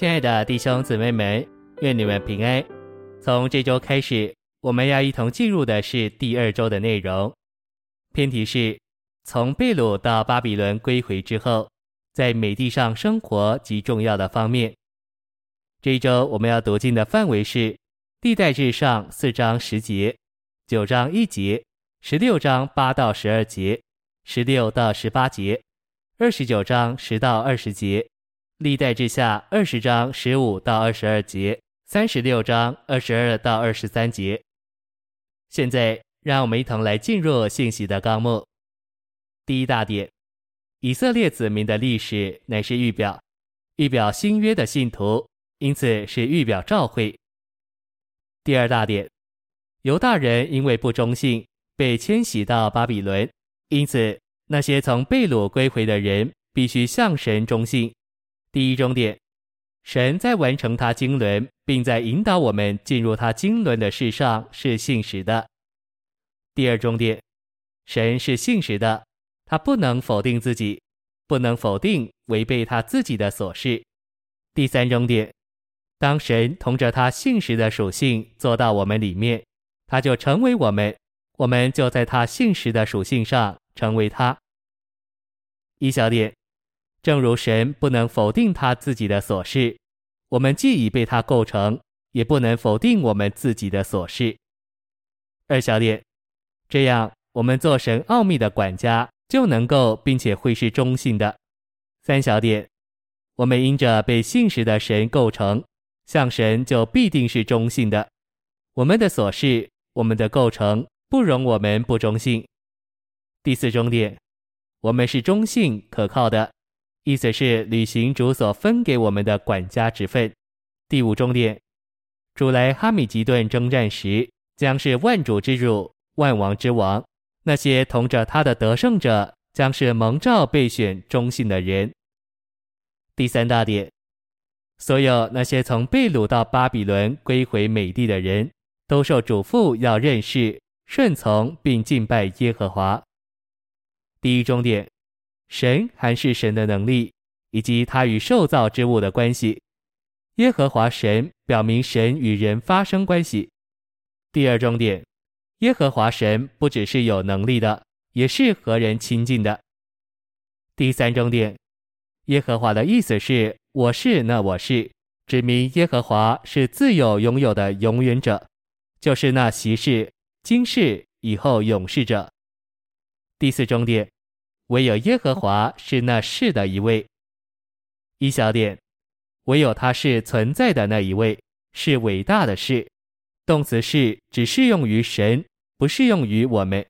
亲爱的弟兄姊妹们，愿你们平安。从这周开始，我们要一同进入的是第二周的内容。偏题是从贝鲁到巴比伦归回之后，在美地上生活及重要的方面。这一周我们要读经的范围是历代志上四章十节、九章一节、十六章八到十二节、十六到十八节、二十九章十到二十节。历代之下二十章十五到二十二节，三十六章二十二到二十三节。现在，让我们一同来进入信息的纲目。第一大点，以色列子民的历史乃是预表，预表新约的信徒，因此是预表召会。第二大点，犹大人因为不忠信，被迁徙到巴比伦，因此那些从被掳归回的人，必须向神忠信。第一终点，神在完成他经纶，并在引导我们进入他经纶的事上是信实的。第二终点，神是信实的，他不能否定自己，不能否定违背他自己的所事。第三终点，当神同着他信实的属性做到我们里面，他就成为我们，我们就在他信实的属性上成为他。一小点。正如神不能否定他自己的所事，我们既已被他构成，也不能否定我们自己的所示。二小点，这样我们做神奥秘的管家就能够并且会是中性的。三小点，我们因着被信实的神构成，像神就必定是中性的。我们的所事，我们的构成不容我们不中性。第四重点，我们是中性可靠的。意思是履行主所分给我们的管家职分。第五重点，主来哈米吉顿征战时，将是万主之主、万王之王。那些同着他的得胜者，将是蒙召备选忠信的人。第三大点，所有那些从被掳到巴比伦归回美地的人，都受嘱咐要认识、顺从并敬拜耶和华。第一重点。神还是神的能力，以及他与受造之物的关系。耶和华神表明神与人发生关系。第二重点，耶和华神不只是有能力的，也是和人亲近的。第三重点，耶和华的意思是我是那我是，指明耶和华是自有拥有的永远者，就是那昔世、今世、以后永世者。第四重点。唯有耶和华是那是的一位。一小点，唯有他是存在的那一位，是伟大的事。动词是只适用于神，不适用于我们。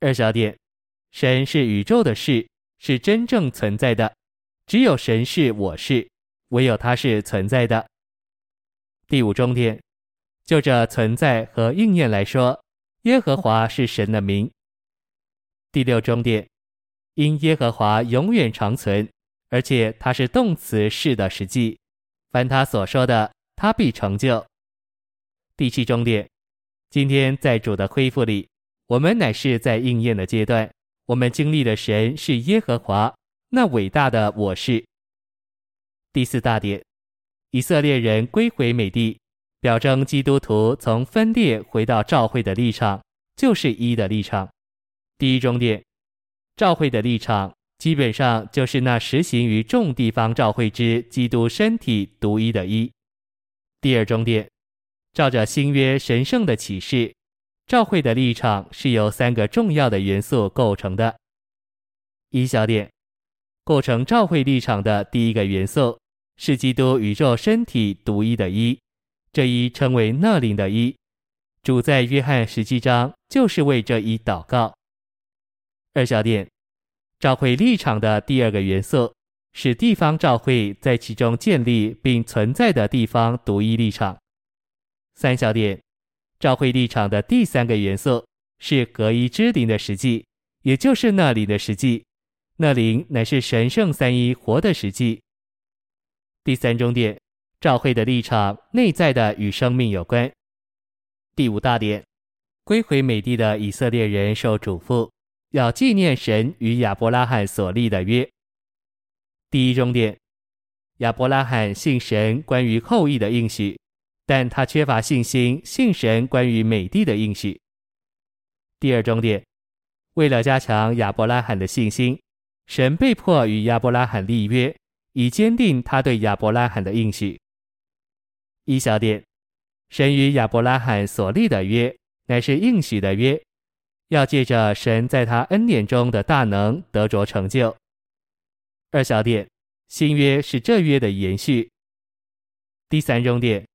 二小点，神是宇宙的是，是真正存在的。只有神是我是，唯有他是存在的。第五重点，就这存在和应验来说，耶和华是神的名。第六重点。因耶和华永远长存，而且他是动词是的实际，凡他所说的，他必成就。第七重点，今天在主的恢复里，我们乃是在应验的阶段，我们经历的神是耶和华，那伟大的我是。第四大点，以色列人归回美地，表征基督徒从分裂回到召会的立场，就是一的立场。第一重点。召会的立场基本上就是那实行于众地方召会之基督身体独一的一。第二重点，照着新约神圣的启示，召会的立场是由三个重要的元素构成的。一小点，构成召会立场的第一个元素是基督宇宙身体独一的一，这一称为那灵的一。主在约翰十七章就是为这一祷告。二小点，召会立场的第二个元素是地方召会在其中建立并存在的地方独一立场。三小点，召会立场的第三个元素是合一之灵的实际，也就是那里的实际。那灵乃是神圣三一活的实际。第三重点，召会的立场内在的与生命有关。第五大点，归回美地的以色列人受嘱咐。要纪念神与亚伯拉罕所立的约。第一重点，亚伯拉罕信神关于后裔的应许，但他缺乏信心信神关于美地的应许。第二重点，为了加强亚伯拉罕的信心，神被迫与亚伯拉罕立约，以坚定他对亚伯拉罕的应许。一小点，神与亚伯拉罕所立的约，乃是应许的约，要借着神在他恩典中的大能得着成就。二小点，新约是这约的延续。第三重点，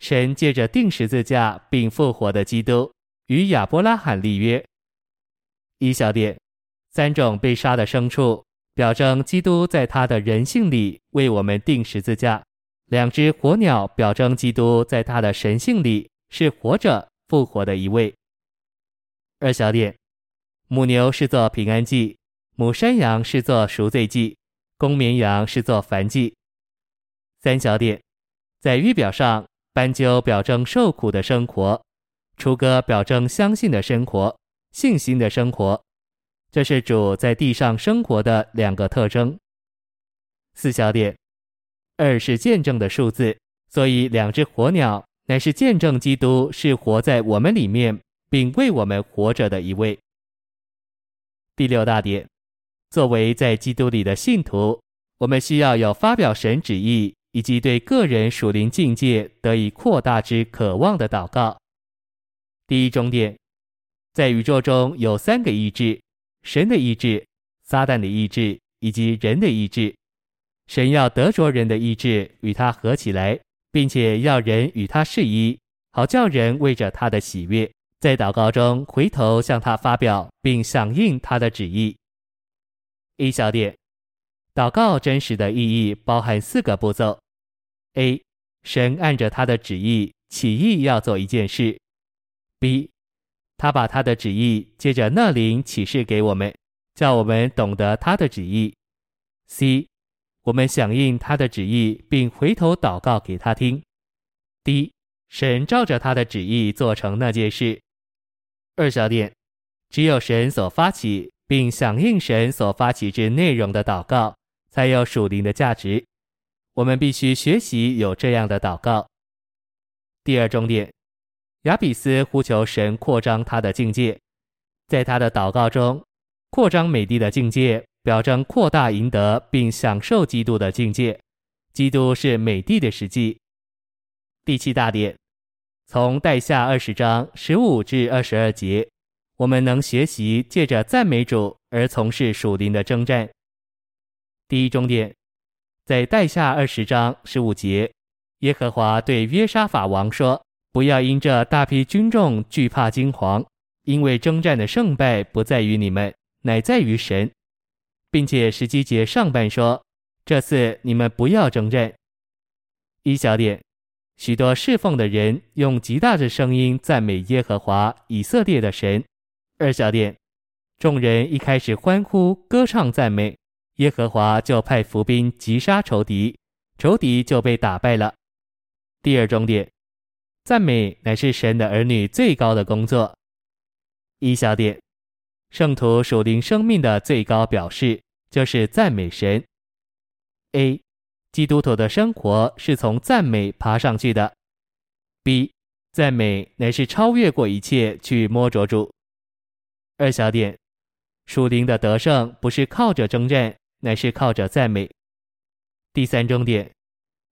神借着钉十字架并复活的基督与亚伯拉罕立约。一小点，三种被杀的牲畜，表征基督在他的人性里为我们钉十字架；两只火鸟表征基督在他的神性里是活着。复活的一位。二小点，母牛是做平安祭，母山羊是做赎罪祭，公绵羊是做燔祭。三小点，在预表上，斑鸠表征受苦的生活，雏鸽表征相信的生活，信心的生活。这是主在地上生活的两个特征。四小点，二是见证的数字，所以两只火鸟。乃是见证基督是活在我们里面，并为我们活着的一位。第六大点，作为在基督里的信徒，我们需要有发表神旨意以及对个人属灵境界得以扩大之渴望的祷告。第一重点，在宇宙中有三个意志：神的意志、撒旦的意志以及人的意志。神要得着人的意志与他合起来。并且要人与他是一，好叫人为着他的喜悦，在祷告中回头向他发表，并响应他的旨意。一小点，祷告真实的意义包含四个步骤：A. 神按着他的旨意起意要做一件事；B. 他把他的旨意借着那灵启示给我们，叫我们懂得他的旨意；C. 我们响应他的旨意，并回头祷告给他听。；D. 神照着他的旨意做成那件事。二小点，只有神所发起，并响应神所发起之内容的祷告，才有属灵的价值。我们必须学习有这样的祷告。第二重点，亚比斯呼求神扩张他的境界，在他的祷告中，扩张美帝的境界。表征扩大赢得并享受基督的境界，基督是美帝的实际。第七大点，从代下二十章十五至二十二节，我们能学习借着赞美主而从事属灵的征战。第一重点，在代下二十章十五节，耶和华对约沙法王说：“不要因这大批军众惧怕惊惶，因为征战的胜败不在于你们，乃在于神。”并且十七节上半说：“这次你们不要征战。”一小点，许多侍奉的人用极大的声音赞美耶和华以色列的神。二小点，众人一开始欢呼歌唱赞美耶和华，就派伏兵击杀仇敌，仇敌就被打败了。第二重点，赞美乃是神的儿女最高的工作。一小点。圣徒属灵生命的最高表示，就是赞美神。A. 基督徒的生活是从赞美爬上去的。B. 赞美乃是超越过一切去摸着主。二小点，属灵的得胜不是靠着征战，乃是靠着赞美。第三重点，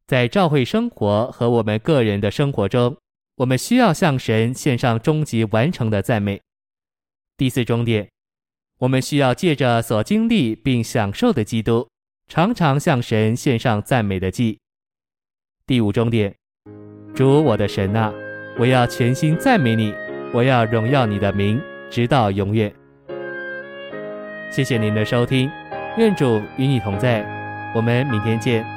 在教会生活和我们个人的生活中，我们需要向神献上终极完成的赞美。第四重点，我们需要借着所经历并享受的基督，常常向神献上赞美的祭。第五终点，主我的神啊，我要全心赞美你，我要荣耀你的名，直到永远。谢谢您的收听，愿主与你同在，我们明天见。